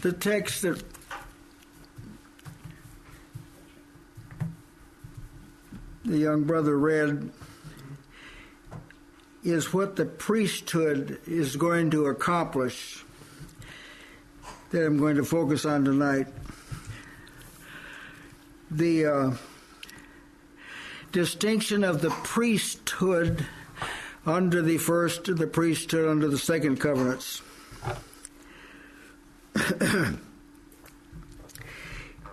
the text that the young brother read is what the priesthood is going to accomplish that I'm going to focus on tonight. The uh, distinction of the priesthood under the first, the priesthood under the second covenants.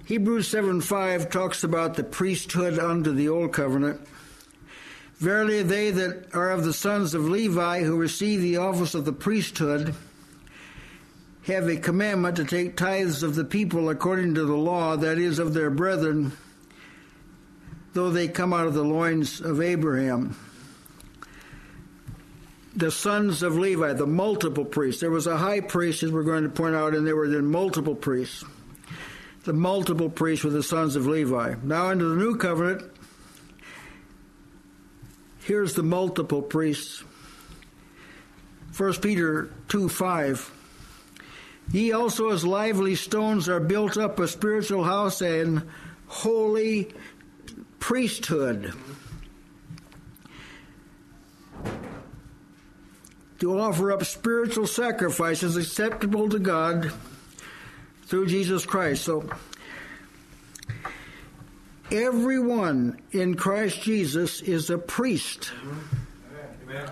Hebrews 7 5 talks about the priesthood under the old covenant. Verily, they that are of the sons of Levi who receive the office of the priesthood have a commandment to take tithes of the people according to the law, that is, of their brethren, though they come out of the loins of Abraham. The sons of Levi, the multiple priests. There was a high priest, as we're going to point out, and there were then multiple priests. The multiple priests were the sons of Levi. Now, under the new covenant, here's the multiple priests. 1 Peter 2 5. Ye also, as lively stones, are built up a spiritual house and holy priesthood. To offer up spiritual sacrifices acceptable to God through Jesus Christ. So, everyone in Christ Jesus is a priest. Amen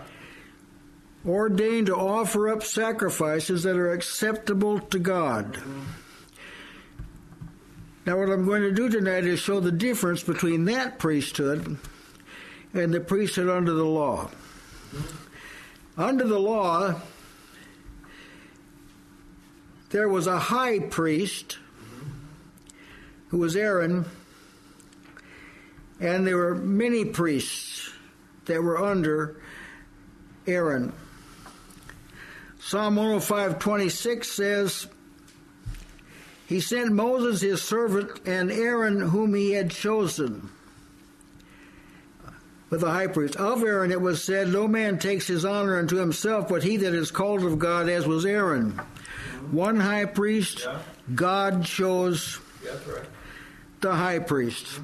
ordained to offer up sacrifices that are acceptable to God. Now, what I'm going to do tonight is show the difference between that priesthood and the priesthood under the law. Under the law, there was a high priest who was Aaron, and there were many priests that were under Aaron. Psalm 105 26 says, He sent Moses his servant and Aaron whom he had chosen. With the high priest. Of Aaron it was said, No man takes his honor unto himself, but he that is called of God, as was Aaron. One high priest, yeah. God chose right. the high priest.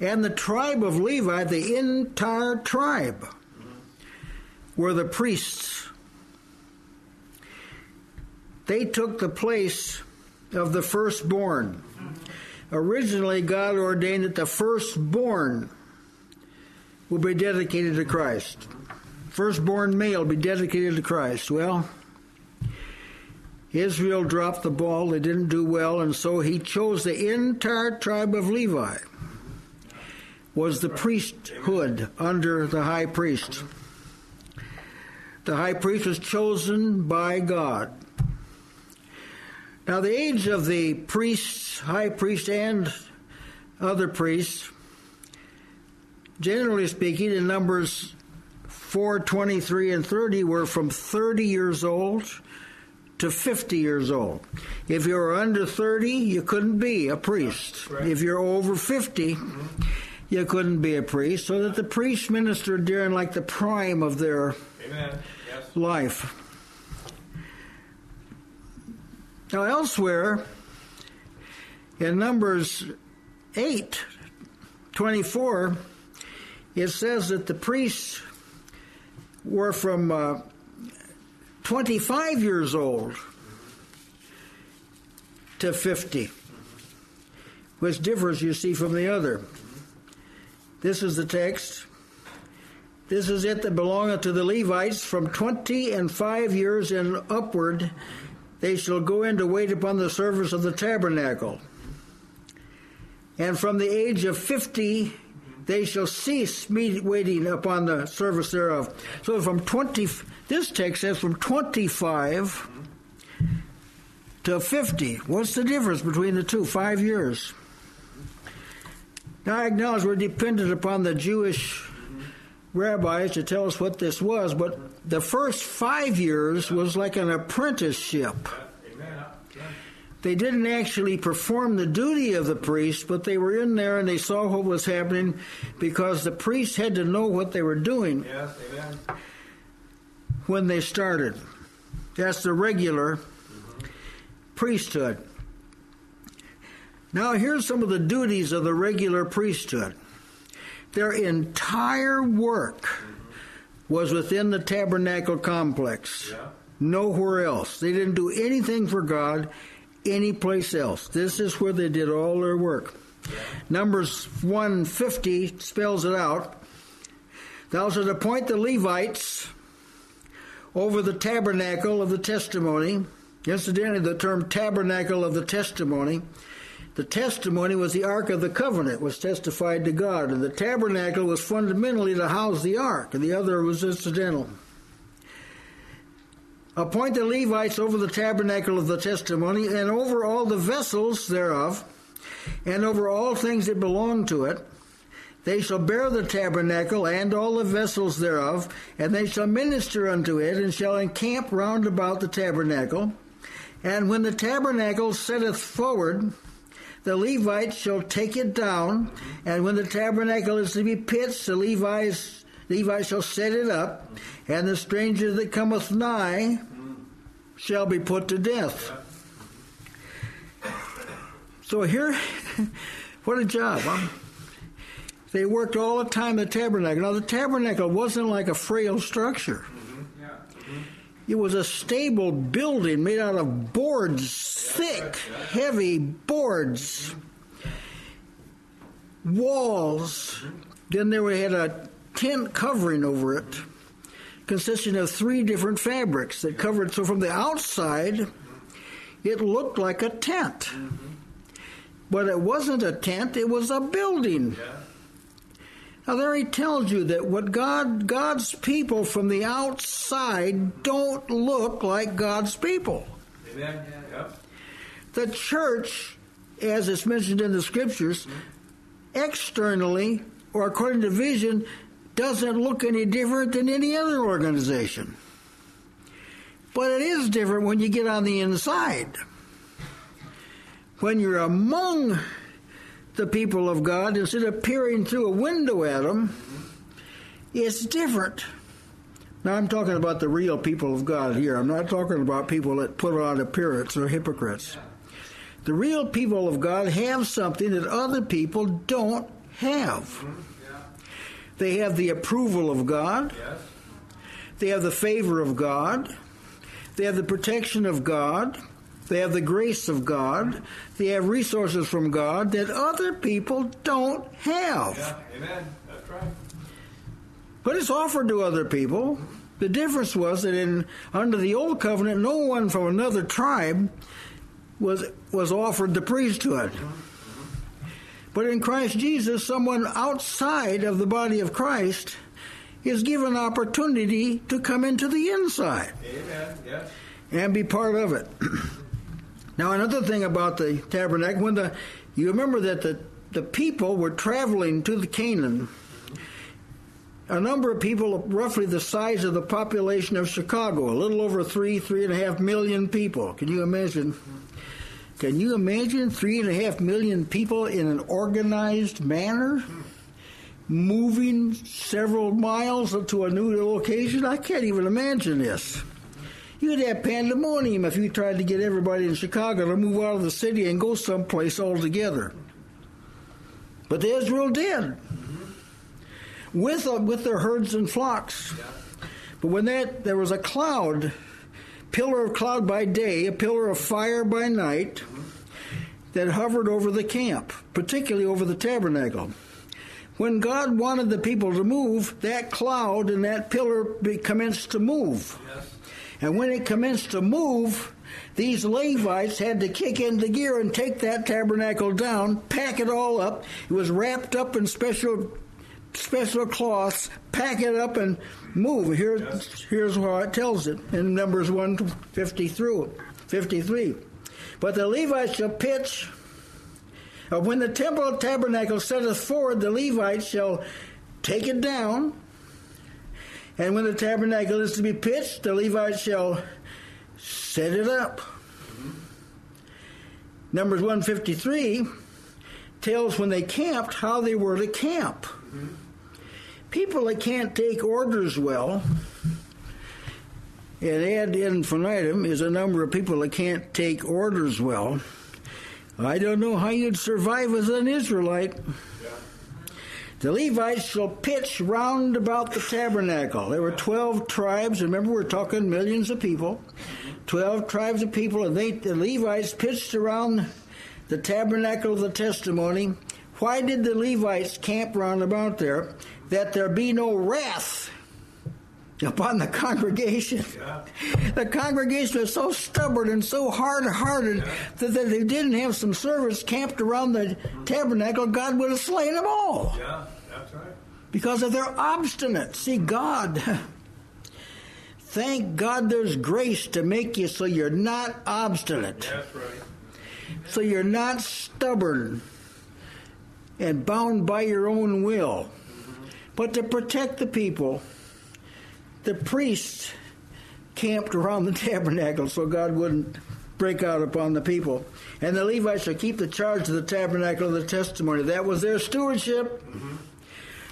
And the tribe of Levi, the entire tribe, mm-hmm. were the priests they took the place of the firstborn. Originally, God ordained that the firstborn will be dedicated to Christ. Firstborn male be dedicated to Christ. Well, Israel dropped the ball. They didn't do well, and so he chose the entire tribe of Levi was the priesthood under the high priest. The high priest was chosen by God. Now, the age of the priests, high priest, and other priests, generally speaking, in Numbers 4, 23, and 30, were from 30 years old to 50 years old. If you were under 30, you couldn't be a priest. Right. If you're over 50, mm-hmm. you couldn't be a priest. So that the priests ministered during like the prime of their yes. life. Now, elsewhere, in Numbers 8 24, it says that the priests were from uh, 25 years old to 50, which differs, you see, from the other. This is the text. This is it that belongeth to the Levites from 20 and 5 years and upward they shall go in to wait upon the service of the tabernacle. And from the age of 50, they shall cease waiting upon the service thereof. So from 20, this text says from 25 to 50. What's the difference between the two? Five years. Now I acknowledge we're dependent upon the Jewish rabbis to tell us what this was, but the first five years was like an apprenticeship. They didn't actually perform the duty of the priest, but they were in there and they saw what was happening because the priests had to know what they were doing yes, when they started. That's the regular priesthood. Now, here's some of the duties of the regular priesthood. Their entire work was within the tabernacle complex, Yeah. nowhere else. They didn't do anything for God anyplace else. This is where they did all their work. Numbers 150 spells it out. Thou shalt appoint the Levites over the tabernacle of the testimony. Incidentally, the term tabernacle of the testimony. The testimony was the ark of the covenant, was testified to God, and the tabernacle was fundamentally to house the ark, and the other was incidental. Appoint the Levites over the tabernacle of the testimony, and over all the vessels thereof, and over all things that belong to it. They shall bear the tabernacle and all the vessels thereof, and they shall minister unto it, and shall encamp round about the tabernacle. And when the tabernacle setteth forward, the Levites shall take it down, and when the tabernacle is to be pitched, the Levites, Levites shall set it up, and the stranger that cometh nigh shall be put to death. So here, what a job, huh? They worked all the time the tabernacle. Now, the tabernacle wasn't like a frail structure. It was a stable building made out of boards, thick, heavy boards, walls. Then there we had a tent covering over it, consisting of three different fabrics that covered. So from the outside, it looked like a tent, but it wasn't a tent; it was a building. Yeah. Now there he tells you that what God God's people from the outside don't look like God's people. Amen. Yep. The church, as it's mentioned in the scriptures, externally or according to vision, doesn't look any different than any other organization. But it is different when you get on the inside. When you're among the people of God, instead of peering through a window at them, it's different. Now, I'm talking about the real people of God here. I'm not talking about people that put on appearance or hypocrites. The real people of God have something that other people don't have. They have the approval of God, Yes. they have the favor of God, they have the protection of God, they have the grace of God, they have resources from God that other people don't have. Yeah. Amen. That's right. But it's offered to other people. The difference was that in under the old covenant, no one from another tribe was was offered the priesthood. Mm-hmm. But in Christ Jesus, someone outside of the body of Christ is given opportunity to come into the inside Amen. Yes. and be part of it. now, another thing about the tabernacle, when the you remember that the the people were traveling to the Canaan. A number of people, roughly the size of the population of Chicago, a little over three, three and a half million people. Can you imagine? Can you imagine three and a half million people in an organized manner? Moving several miles to a new location? I can't even imagine this. You'd have pandemonium if you tried to get everybody in Chicago to move out of the city and go someplace altogether. But the Israel did, with uh, with their herds and flocks. But when that there was a cloud, pillar of cloud by day, a pillar of fire by night, that hovered over the camp, particularly over the tabernacle. When God wanted the people to move, that cloud and that pillar be, commenced to move. Yes. And when it commenced to move, these Levites had to kick into gear and take that tabernacle down, pack it all up. It was wrapped up in special special cloths, pack it up and move. Here. Here's how it tells it in Numbers 150 through 53. But the Levites shall pitch. uh, When the temple tabernacle setteth forward, the Levites shall take it down. And when the tabernacle is to be pitched, the Levites shall set it up. Numbers 153 tells when they camped how they were to camp. People that can't take orders well And ad infinitum is a number of people that can't take orders well. I don't know how you'd survive as an Israelite. Yeah. The Levites shall pitch round about the tabernacle. There were 12 tribes. Remember, we're talking millions of people. 12 tribes of people, and they, the Levites pitched around the tabernacle of the testimony. Why did the Levites camp round about there? That there be no wrath upon the congregation. Yeah. The congregation was so stubborn and so hard hearted that if they didn't have some servants camped around the tabernacle, God would have slain them all Yeah. That's right. because of their obstinate. See, God, thank God there's grace to make you so you're not obstinate, That's right. so you're not stubborn and bound by your own will. But to protect the people, the priests camped around the tabernacle so God wouldn't break out upon the people. And the Levites shall keep the charge of the tabernacle of the testimony. That was their stewardship. Mm-hmm.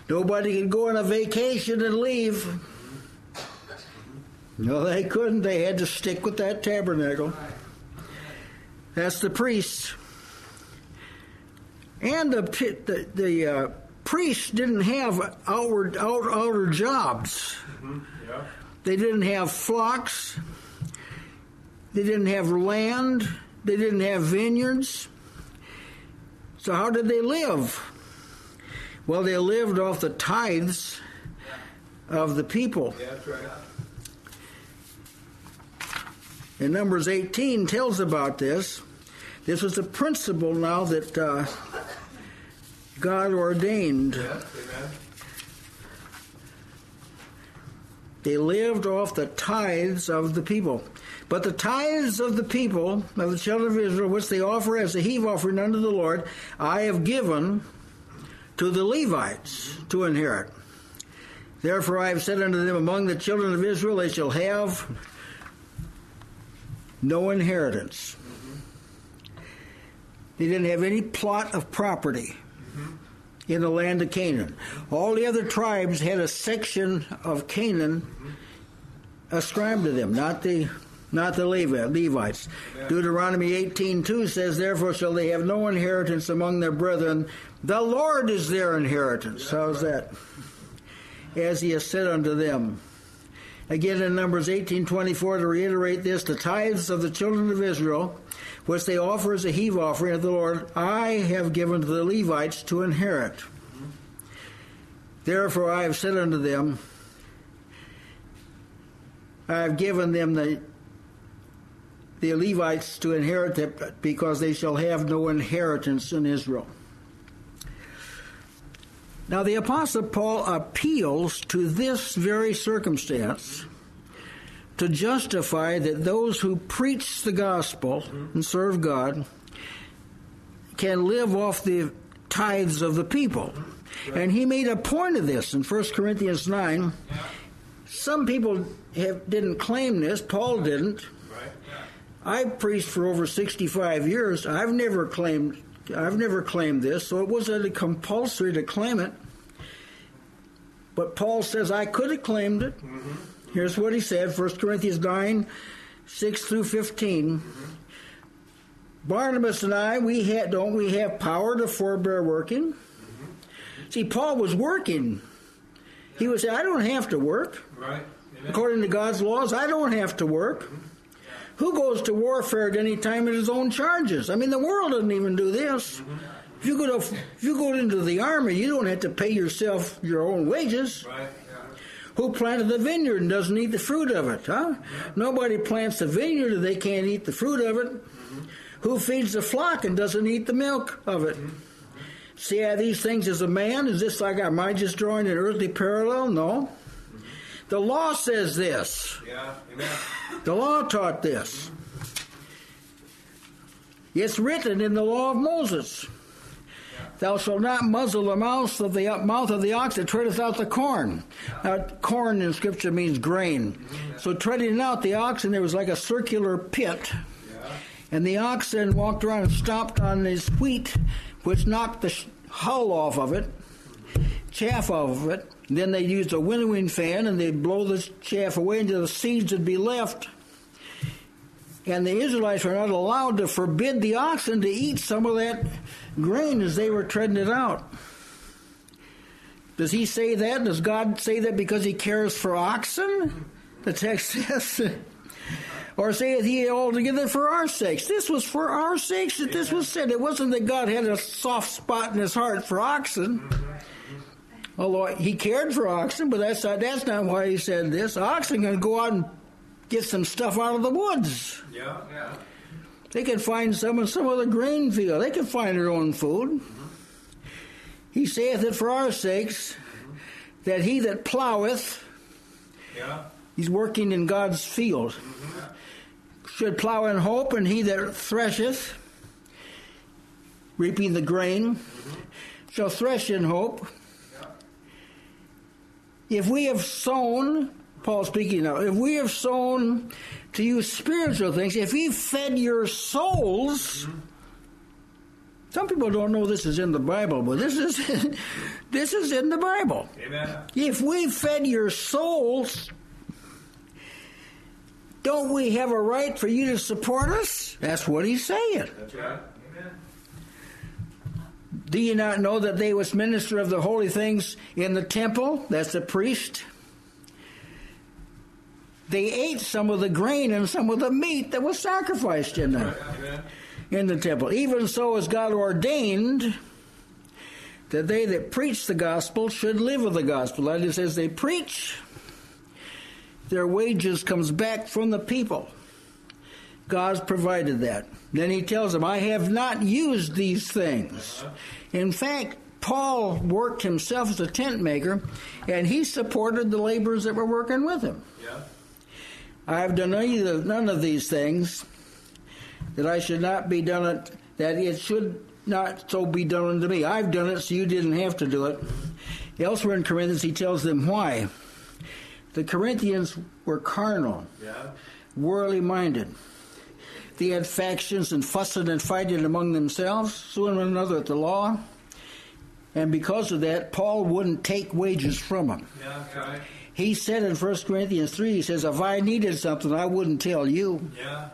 Nobody could go on a vacation and leave. No, they couldn't. They had to stick with that tabernacle. That's the priests. And the the, the uh, priests didn't have outward out, outer jobs. Yeah. They didn't have flocks. They didn't have land. They didn't have vineyards. So how did they live? Well, they lived off the tithes of the people. Yeah, that's right. And Numbers 18 tells about this. This was a principle now that uh, God ordained. Yeah. They lived off the tithes of the people. But the tithes of the people, of the children of Israel, which they offer as a heave offering unto the Lord, I have given to the Levites to inherit. Therefore I have said unto them, Among the children of Israel they shall have no inheritance. They didn't have any plot of property in the land of Canaan. All the other tribes had a section of Canaan ascribed to them, not the not the Levi- Levites. Deuteronomy 18:2 says, "Therefore shall they have no inheritance among their brethren; the Lord is their inheritance." How's that? As he has said unto them. Again in Numbers 18:24 to reiterate this, the tithes of the children of Israel, which they offer as a heave offering of the Lord, I have given to the Levites to inherit. Therefore I have said unto them, I have given them the the Levites to inherit it because they shall have no inheritance in Israel. Now the apostle Paul appeals to this very circumstance to justify that those who preach the gospel and serve God can live off the tithes of the people. And he made a point of this in 1 Corinthians 9. Some people have, didn't claim this, Paul didn't. Right. I've preached for over 65 years. I've never claimed I've never claimed this, so it wasn't compulsory to claim it. But Paul says I could have claimed it. Mm-hmm. Here's what he said, 1 Corinthians 9, 6 through 15. Barnabas and I, we had, don't we have power to forbear working? See, Paul was working. He was saying, I don't have to work. Right. Amen. According to God's laws, I don't have to work. Who goes to warfare at any time at his own charges? I mean, the world doesn't even do this. If you go to if you go into the army, you don't have to pay yourself your own wages. Right. Who planted the vineyard and doesn't eat the fruit of it? Huh? Nobody plants the vineyard and they can't eat the fruit of it. Who feeds the flock and doesn't eat the milk of it? See how these things as a man? Is this like am I just drawing an earthly parallel? No. The law says this. Yeah. Amen. The law taught this. It's written in the law of Moses. Thou shalt not muzzle the mouth of the mouth of the ox that treadeth out the corn. Now, corn in Scripture means grain. So treading out the oxen, there was like a circular pit, and the ox then walked around and stomped on his wheat, which knocked the hull off of it, chaff off of it, Then they used a winnowing fan and they'd blow the chaff away until the seeds would be left. And the Israelites were not allowed to forbid the oxen to eat some of that grain as they were treading it out. Does he say that? Does God say that because he cares for oxen? The text says. or saith he altogether for our sakes? This was for our sakes that this was said. It wasn't that God had a soft spot in his heart for oxen. Although he cared for oxen, but that's not, that's not why he said this. Oxen can go out and get some stuff out of the woods. Yeah. Yeah. They can find some in some other grain field. They can find their own food. Mm-hmm. He saith it for our sakes, mm-hmm. that he that ploweth, Yeah. he's working in God's field, mm-hmm. should plow in hope, and he that thresheth, reaping the grain, shall thresh in hope. If we have sown, Paul speaking now, if we have sown to you spiritual things, if he fed your souls, some people don't know this is in the Bible, but this is this is in the Bible. Amen. If we fed your souls, don't we have a right for you to support us? That's what he's saying. That's right. Amen. Do you not know that they was minister of the holy things in the temple? That's the priest. They ate some of the grain and some of the meat that was sacrificed in Amen. in the temple. Even so as God ordained that they that preach the gospel should live of the gospel. That is, as they preach, their wages comes back from the people. God's provided that. Then he tells them, I have not used these things. In fact, Paul worked himself as a tent maker, and he supported the laborers that were working with him. Yeah. I have done either, none of these things that I should not be done it, that it should not so be done unto me. I've done it so you didn't have to do it. Elsewhere in Corinthians, he tells them why. The Corinthians were carnal, Yeah. worldly minded. They had factions and fussing and fighting among themselves, suing one another at the law. And because of that, Paul wouldn't take wages from them. Yeah. Right. He said in 1 Corinthians 3, he says, If I needed something, I wouldn't tell you. Yeah.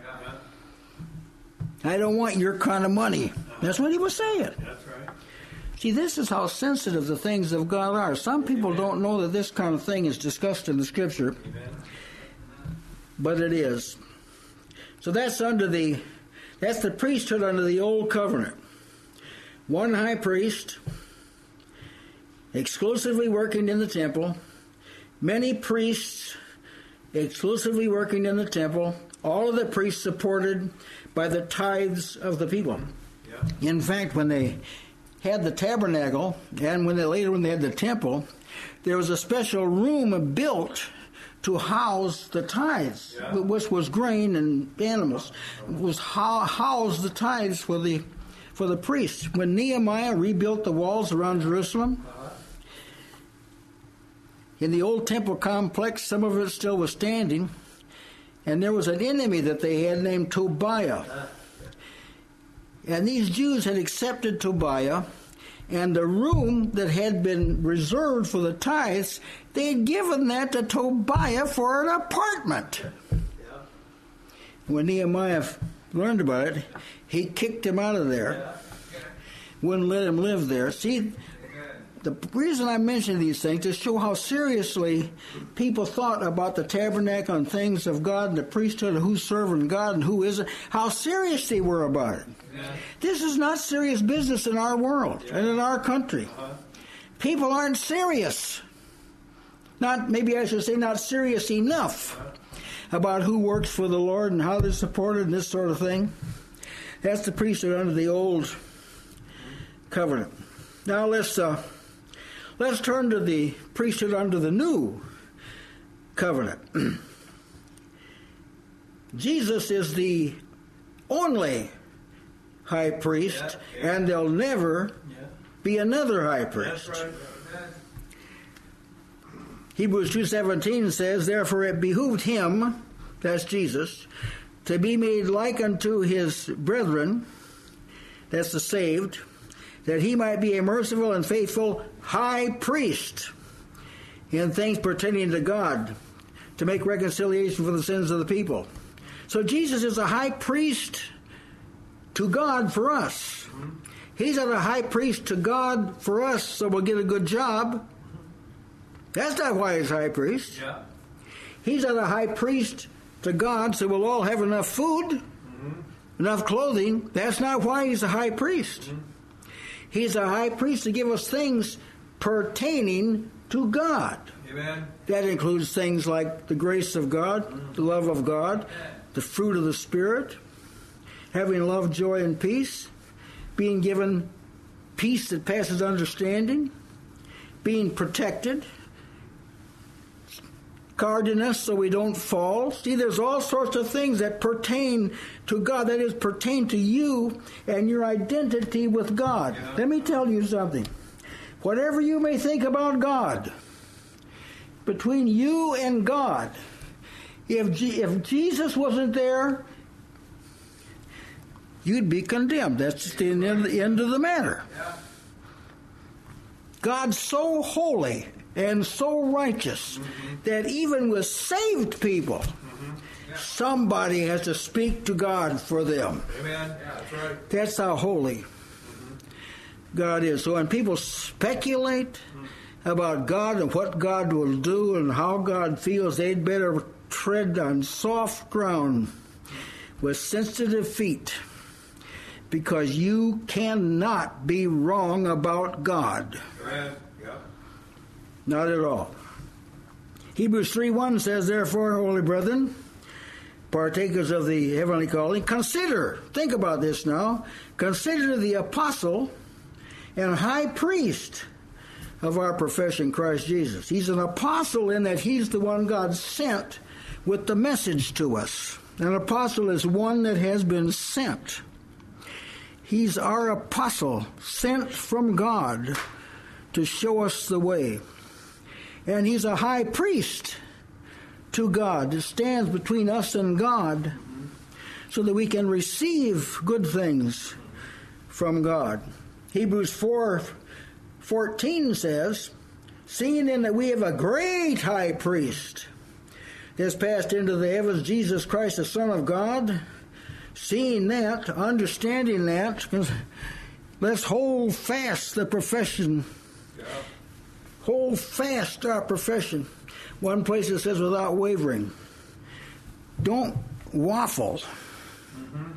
Yeah. I don't want your kind of money. That's what he was saying. That's right. See, this is how sensitive the things of God are. Some people don't know that this kind of thing is discussed in the Scripture, Amen. but it is. So that's under the that's the priesthood under the old covenant. One high priest, exclusively working in the temple, many priests exclusively working in the temple, all of the priests supported by the tithes of the people. Yeah. In fact, when they had the tabernacle and when they later when they had the temple, there was a special room built to house the tithes, Yeah. which was grain and animals. It was how house the tithes for the for the priests. When Nehemiah rebuilt the walls around Jerusalem, uh-huh. In the old temple complex, some of it still was standing, and there was an enemy that they had named Tobiah. And these Jews had accepted Tobiah, and the room that had been reserved for the tithes, they had given that to Tobiah for an apartment. When Nehemiah learned about it, he kicked him out of there, wouldn't let him live there. See, the reason I mention these things is to show how seriously people thought about the tabernacle and things of God and the priesthood and who's serving God and who isn't, how serious they were about it. This is not serious business in our world and in our country. People aren't serious. Not maybe I should say not serious enough about who works for the Lord and how they're supported and this sort of thing. That's the priesthood under the old covenant. Now let's uh, let's turn to the priesthood under the new covenant. Jesus is the only high priest, Yeah, yeah. and there'll never Yeah. be another high priest. Right. Hebrews 2:17 says, "Therefore it behooved him, that's Jesus, to be made like unto his brethren, that's the saved, that he might be a merciful and faithful high priest in things pertaining to God to make reconciliation for the sins of the people. So Jesus is a high priest to God for us. He's not a high priest to God for us so we'll get a good job. That's not why he's high priest. Yeah. He's not a high priest to God so we'll all have enough food, mm-hmm. enough clothing. That's not why he's a high priest. Mm-hmm. He's a high priest to give us things pertaining to God. Amen. That includes things like the grace of God, mm-hmm. the love of God, the fruit of the Spirit, having love, joy, and peace, being given peace that passes understanding, being protected, guarding us so we don't fall. See, there's all sorts of things that pertain to God, that is, pertain to you and your identity with God. Yeah. Let me tell you something. Whatever you may think about God, between you and God, if, Je- if Jesus wasn't there, you'd be condemned. That's the end, the end of the matter. Yeah. God's so holy and so righteous that even with saved people, somebody has to speak to God for them. Amen. Yeah, that's right. That's how holy God is. So when people speculate about God and what God will do and how God feels, they'd better tread on soft ground with sensitive feet because you cannot be wrong about God. Amen. Not at all. Hebrews 3 1 says, Therefore, holy brethren, partakers of the heavenly calling, consider, think about this now, consider the apostle and high priest of our profession, Christ Jesus. He's an apostle in that he's the one God sent with the message to us. An apostle is one that has been sent. He's our apostle, sent from God to show us the way. And he's a high priest to God that stands between us and God so that we can receive good things from God. Hebrews 4 14 says, Seeing then that we have a great high priest has passed into the heavens, Jesus Christ, the Son of God, seeing that, understanding that, let's hold fast the profession. Hold fast our profession. One place it says without wavering. Don't waffle. Mm-hmm.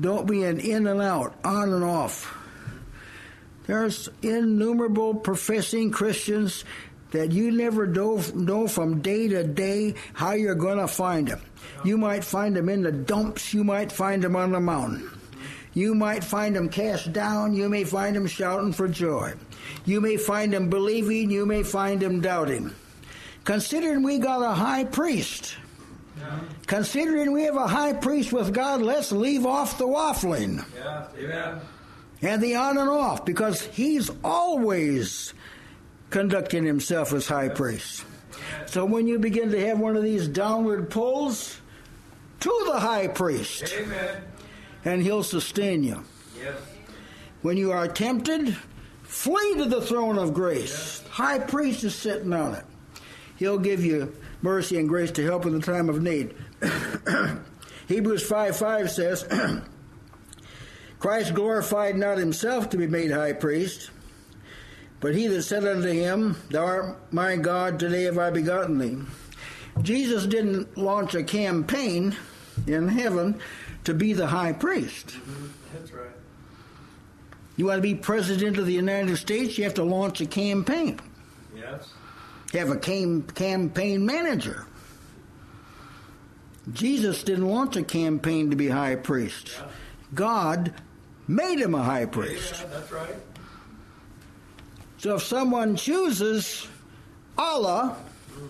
Don't be an in and out, on and off. There's innumerable professing Christians that you never know, know from day to day how you're going to find them. You might find them in the dumps, you might find them on the mountain. You might find them cast down, you may find them shouting for joy. You may find them believing, you may find them doubting. Considering we got a high priest, Yeah. considering we have a high priest with God, let's leave off the waffling Yeah. Amen. and the on and off because he's always conducting himself as high priest. So when you begin to have one of these downward pulls, to the high priest, Amen. And he'll sustain you. Yes. When you are tempted, flee to the throne of grace. High priest is sitting on it. He'll give you mercy and grace to help in the time of need. Hebrews 5 5 says, Christ glorified not himself to be made high priest, but he that said unto him, Thou art my God, today have I begotten thee. Jesus didn't launch a campaign in heaven to be the high priest. Mm-hmm. That's right. You want to be president of the United States, you have to launch a campaign. Yes. Have a cam- campaign manager. Jesus didn't launch a campaign to be high priest. Yeah. God made him a high priest. Yeah, that's right. So if someone chooses Allah mm.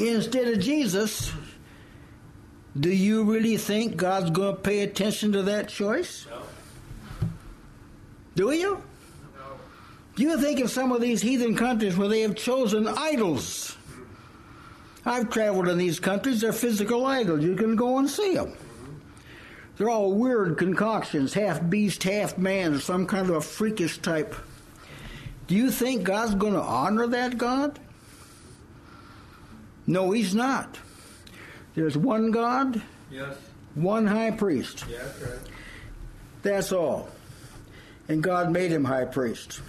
Yeah. instead of Jesus, mm. Do you really think God's going to pay attention to that choice? No. Do you? No. Do you think of some of these heathen countries where they have chosen idols? I've traveled in these countries, they're physical idols. You can go and see them. Mm-hmm. They're all weird concoctions, half beast, half man, some kind of a freakish type. Do you think God's going to honor that God? No, he's not. There's one God, Yes. one high priest. Yeah, that's right. That's all. And God made him high priest.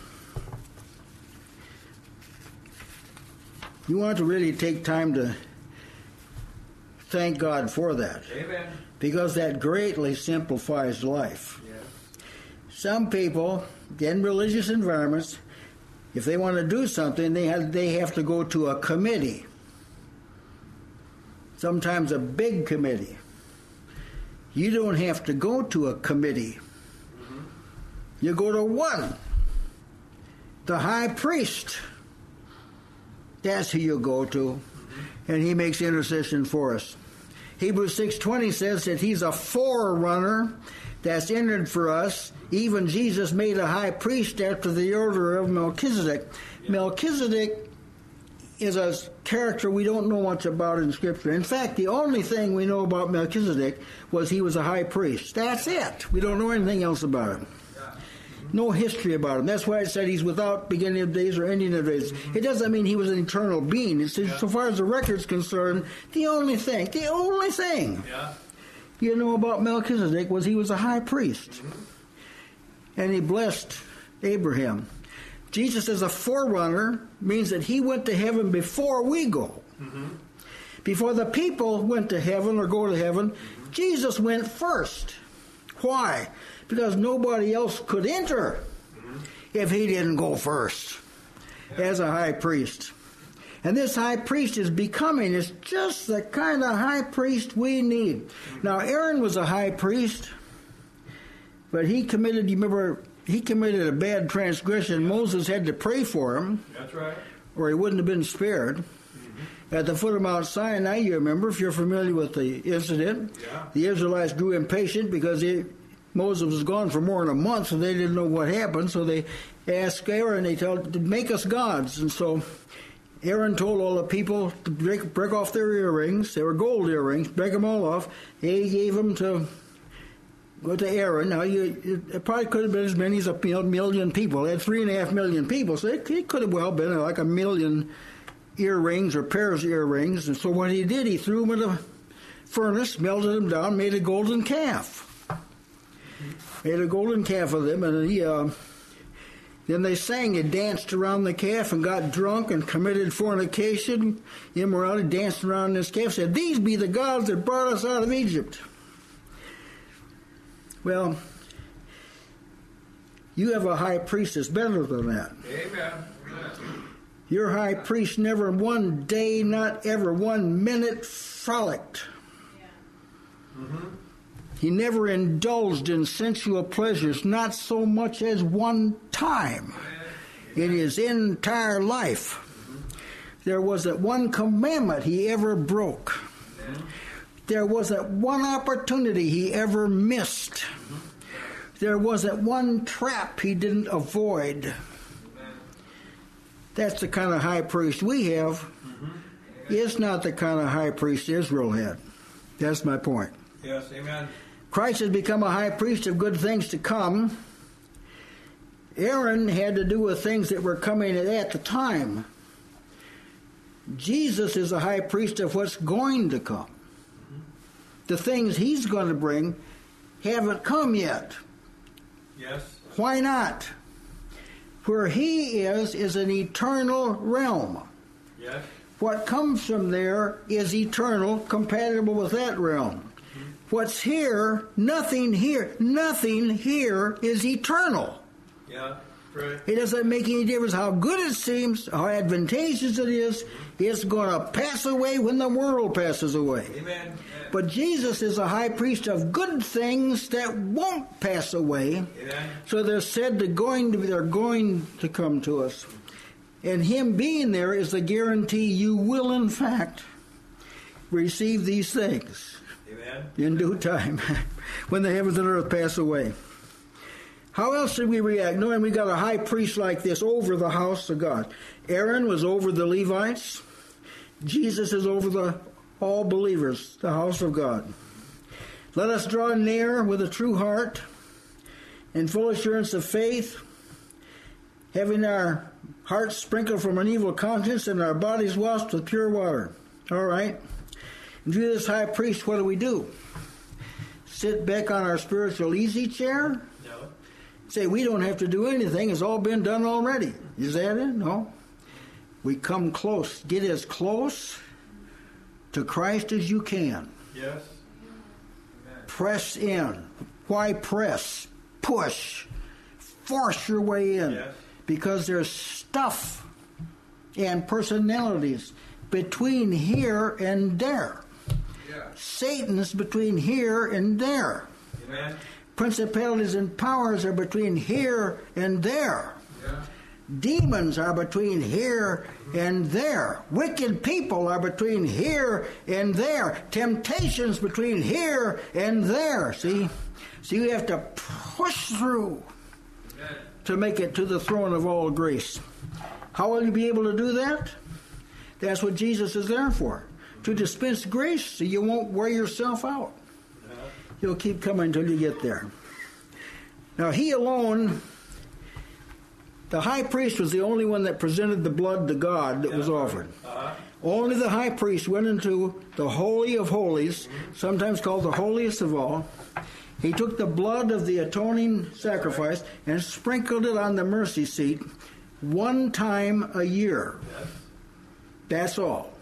You want to really take time to thank God for that Amen. because that greatly simplifies life. Yes. Some people in religious environments, if they want to do something, they have, they have to go to a committee. Sometimes a big committee. You don't have to go to a committee. You go to one. The high priest. That's who you go to. And he makes intercession for us. Hebrews 6:20 says that he's a forerunner that's entered for us. Even Jesus made a high priest after the order of Melchizedek. Melchizedek is a character we don't know much about in Scripture. In fact, the only thing we know about Melchizedek was he was a high priest. That's it. We don't know anything else about him. No history about him. That's why it said he's without beginning of days or ending of days. It doesn't mean he was an eternal being. It's, so far as the record's concerned, the only thing, the only thing Yeah. you know about Melchizedek was he was a high priest. And he blessed Abraham. Jesus as a forerunner means that he went to heaven before we go. Mm-hmm. Before the people went to heaven or go to heaven, mm-hmm. Jesus went first. Why? Because nobody else could enter mm-hmm. if he didn't go first as a high priest. And this high priest is becoming is just the kind of high priest we need. Now Aaron was a high priest, but he committed you remember he committed a bad transgression. Moses had to pray for him, That's right. or he wouldn't have been spared. Mm-hmm. At the foot of Mount Sinai, you remember, if you're familiar with the incident, Yeah. the Israelites grew impatient because they, Moses was gone for more than a month, so they didn't know what happened. So they asked Aaron, they told, make us gods. And so Aaron told all the people to break, break off their earrings. They were gold earrings, break them all off. He gave them to go to Aaron. Now, you, it probably could have been as many as a million people. They had three and a half million people, so it, it could have well been like a million earrings or pairs of earrings. And so what he did, he threw them in a furnace, melted them down, made a golden calf. Made a golden calf of them, and he, uh, then they sang and danced around the calf and got drunk and committed fornication, immorality, danced around this calf, said, These be the gods that brought us out of Egypt. Well, you have a high priest that's better than that. Amen. Your high priest never one day, not ever one minute, frolicked. He never indulged in sensual pleasures, not so much as one time in his entire life. There wasn't one commandment he ever broke. There wasn't one opportunity he ever missed. There wasn't one trap he didn't avoid. That's the kind of high priest we have. Mm-hmm. It's not the kind of high priest Israel had. That's my point. Yes. Amen. Christ has become a high priest of good things to come. Aaron had to do with things that were coming at the time. Jesus is a high priest of what's going to come. The things he's going to bring haven't come yet. Yes. Why not? Where he is is an eternal realm. Yes. What comes from there is eternal, compatible with that realm. Mm-hmm. What's here, nothing here, nothing here is eternal. Yeah. Right. It doesn't make any difference how good it seems, how advantageous it is. It's going to pass away when the world passes away. Amen. But Jesus is a high priest of good things that won't pass away. Amen. So they're said to going to be, they're going to come to us. And him being there is the guarantee you will in fact receive these things Amen. in due time when the heavens and earth pass away. How else should we react knowing we got a high priest like this over the house of God? Aaron was over the Levites. Jesus is over the all believers, the house of God. Let us draw near with a true heart and full assurance of faith, having our hearts sprinkled from an evil conscience and our bodies washed with pure water. All right. And through this high priest, what do we do? Sit back on our spiritual easy chair? Say we don't have to do anything, it's all been done already. Is that it? No. We come close, get as close to Christ as you can. Yes. Amen. Press in. Why press? Push. Force your way in. Yes. Because there's stuff and personalities between here and there. Yeah. Satan's between here and there. Amen. Principalities and powers are between here and there. Demons are between here and there. Wicked people are between here and there. Temptations between here and there. See? So you have to push through to make it to the throne of all grace. How will you be able to do that? That's what Jesus is there for. To dispense grace so you won't wear yourself out. You'll keep coming until you get there. Now, he alone, the high priest was the only one that presented the blood to God that was offered. Uh-huh. Only the high priest went into the Holy of Holies, sometimes called the holiest of all. He took the blood of the atoning sacrifice and sprinkled it on the mercy seat one time a year. That's all.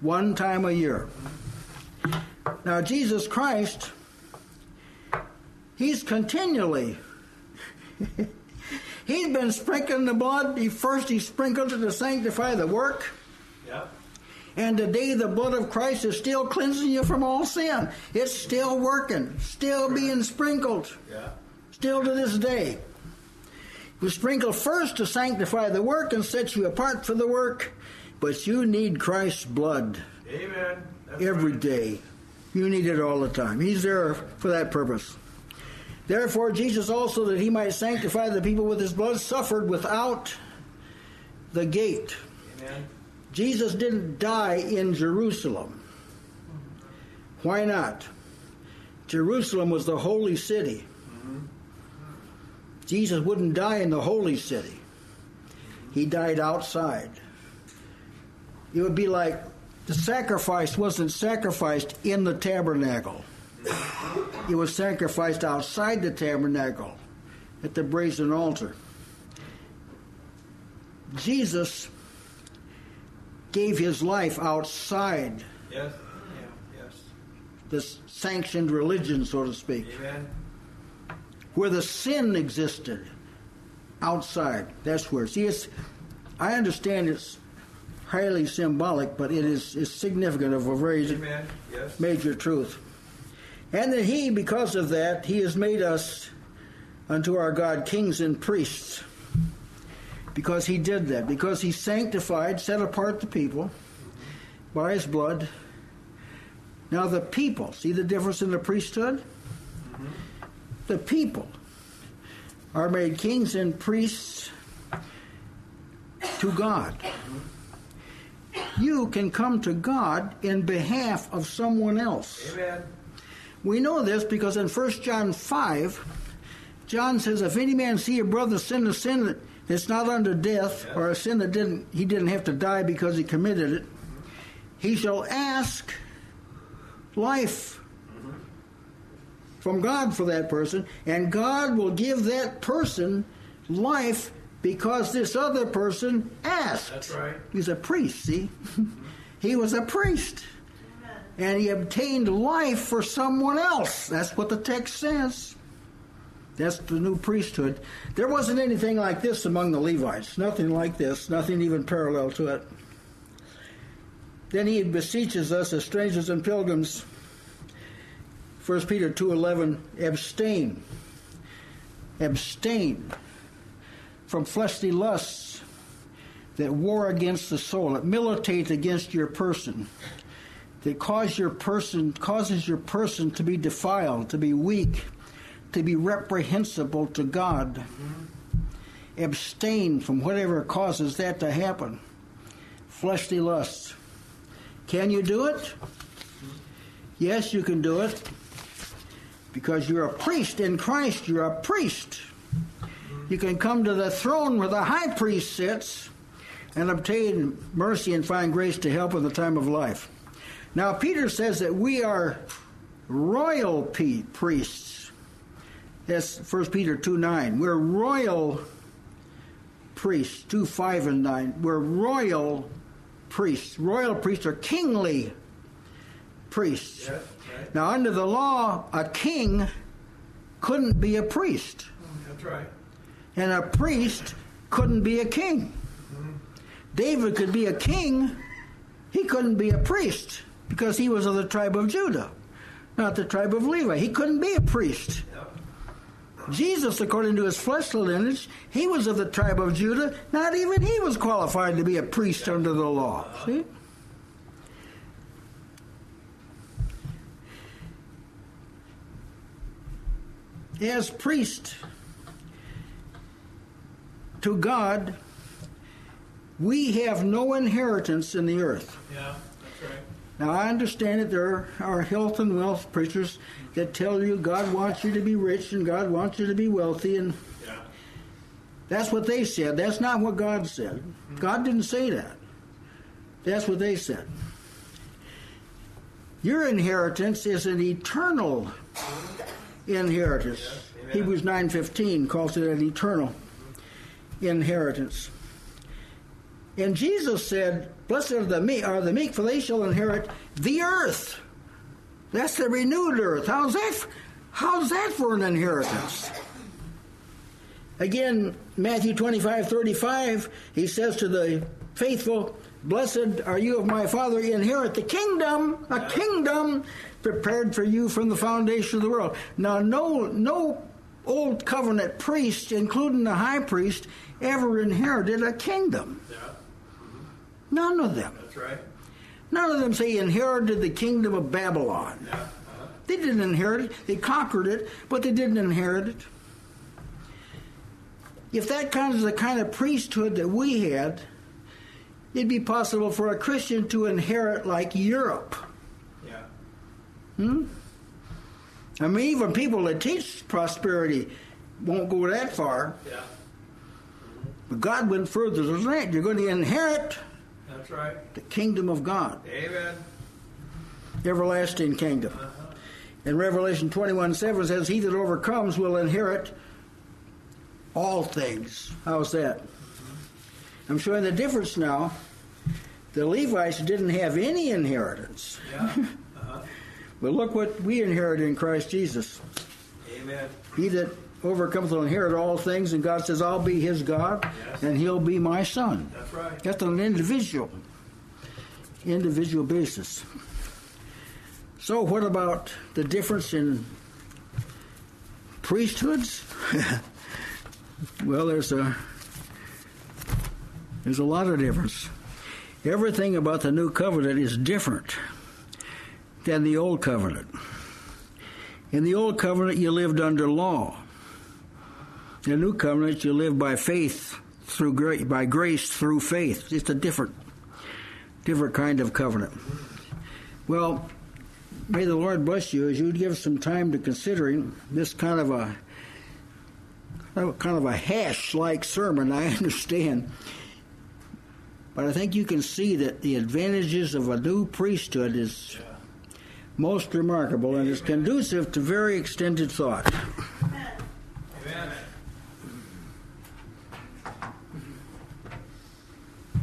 One time a year. Now, Jesus Christ, He's continually. he's been sprinkling the blood. He first he sprinkled it to sanctify the work. Yeah. And today the blood of Christ is still cleansing you from all sin. It's still working, still being sprinkled, Yeah. still to this day. You sprinkle first to sanctify the work and set you apart for the work, but you need Christ's blood Amen. That's every right. day. You need it all the time. He's there for that purpose. Therefore, Jesus also, that he might sanctify the people with his blood, suffered without the gate. Amen. Jesus didn't die in Jerusalem. Why not? Jerusalem was the holy city. Mm-hmm. Jesus wouldn't die in the holy city. He died outside. It would be like the sacrifice wasn't sacrificed in the tabernacle. It was sacrificed outside the tabernacle at the brazen altar. Jesus gave his life outside Yes. Yeah. Yes. the sanctioned religion, so to speak, Amen. where the sin existed. Outside, that's where. See, it's. I understand it's highly symbolic, but it is is significant of a very Yes. major truth. And that he, because of that, he has made us unto our God kings and priests. Because he did that. Because he sanctified, set apart the people by his blood. Now, the people, see the difference in the priesthood? Mm-hmm. The people are made kings and priests to God. Mm-hmm. You can come to God in behalf of someone else. Amen. We know this because in 1 John 5, John says, If any man see a brother sin a sin that's not unto death, or a sin that didn't he didn't have to die because he committed it, he shall ask life mm-hmm. from God for that person, and God will give that person life because this other person asked. That's right. He's a priest, see? he was a priest. And he obtained life for someone else. That's what the text says. That's the new priesthood. There wasn't anything like this among the Levites. Nothing like this. Nothing even parallel to it. Then he beseeches us as strangers and pilgrims. 1 Peter 2:11 abstain. Abstain from fleshly lusts that war against the soul, that militate against your person, that cause your person causes your person to be defiled, to be weak, to be reprehensible to God. Abstain from whatever causes that to happen. Fleshly lusts. Can you do it? Yes, you can do it. Because you're a priest in Christ, you're a priest. You can come to the throne where the high priest sits, and obtain mercy and find grace to help in the time of life. Now, Peter says that we are royal priests. That's 1 Peter 2 9. We're royal priests, 2 5 and 9. We're royal priests. Royal priests are kingly priests. Right. Now, under the law, a king couldn't be a priest, mm, That's right. And a priest couldn't be a king. David could be a king, he couldn't be a priest because he was of the tribe of Judah, not the tribe of Levi. He couldn't be a priest. Jesus, according to his fleshly lineage, he was of the tribe of Judah. Not even he was qualified to be a priest under the law. See? As priest to God, we have no inheritance in the earth. Yeah, that's right. Now, I understand that there are health and wealth preachers that tell you God wants you to be rich and God wants you to be wealthy, and Yeah. that's what they said. That's not what God said. Mm-hmm. God didn't say that. That's what they said. Your inheritance is an eternal mm-hmm. inheritance. Yes. Hebrews 9:15 calls it an eternal inheritance. And Jesus said, "Blessed are the meek, are the meek, for they shall inherit the earth." That's the renewed earth. How's that? How's that for an inheritance? Again, Matthew 25, 35, he says to the faithful, Blessed are you of my Father, inherit the kingdom, a kingdom prepared for you from the foundation of the world. Now, no, no old covenant priests, including the high priest, ever inherited a kingdom. Yeah. None of them. That's right. None of them say inherited the kingdom of Babylon. Yeah. Uh-huh. They didn't inherit it. They conquered it, but they didn't inherit it. If that kind of the kind of priesthood that we had, it'd be possible for a Christian to inherit like Europe. Yeah. Hmm? I mean, even people that teach prosperity won't go that far. Yeah. But God went further than that. You're going to inherit That's right. the kingdom of God, Amen. everlasting kingdom. Uh-huh. And Revelation 21 7 says, He that overcomes will inherit all things. How's that? I'm showing the difference now. The Levites didn't have any inheritance. Yeah. But look what we inherit in Christ Jesus. Amen. He that overcomes will inherit all things, and God says, I'll be his God, Yes. and he'll be my son. That's right. That's on an individual, individual basis. So, what about the difference in priesthoods? well, there's a there's a lot of difference. Everything about the new covenant is different than the old covenant. In the old covenant, you lived under law. In the new covenant, you live by faith through gra- by grace through faith. It's a different, different kind of covenant. Well, may the Lord bless you as you give some time to considering this kind of a kind of a hash-like sermon. I understand, but I think you can see that the advantages of a new priesthood is most remarkable and is conducive to very extended thought. Amen.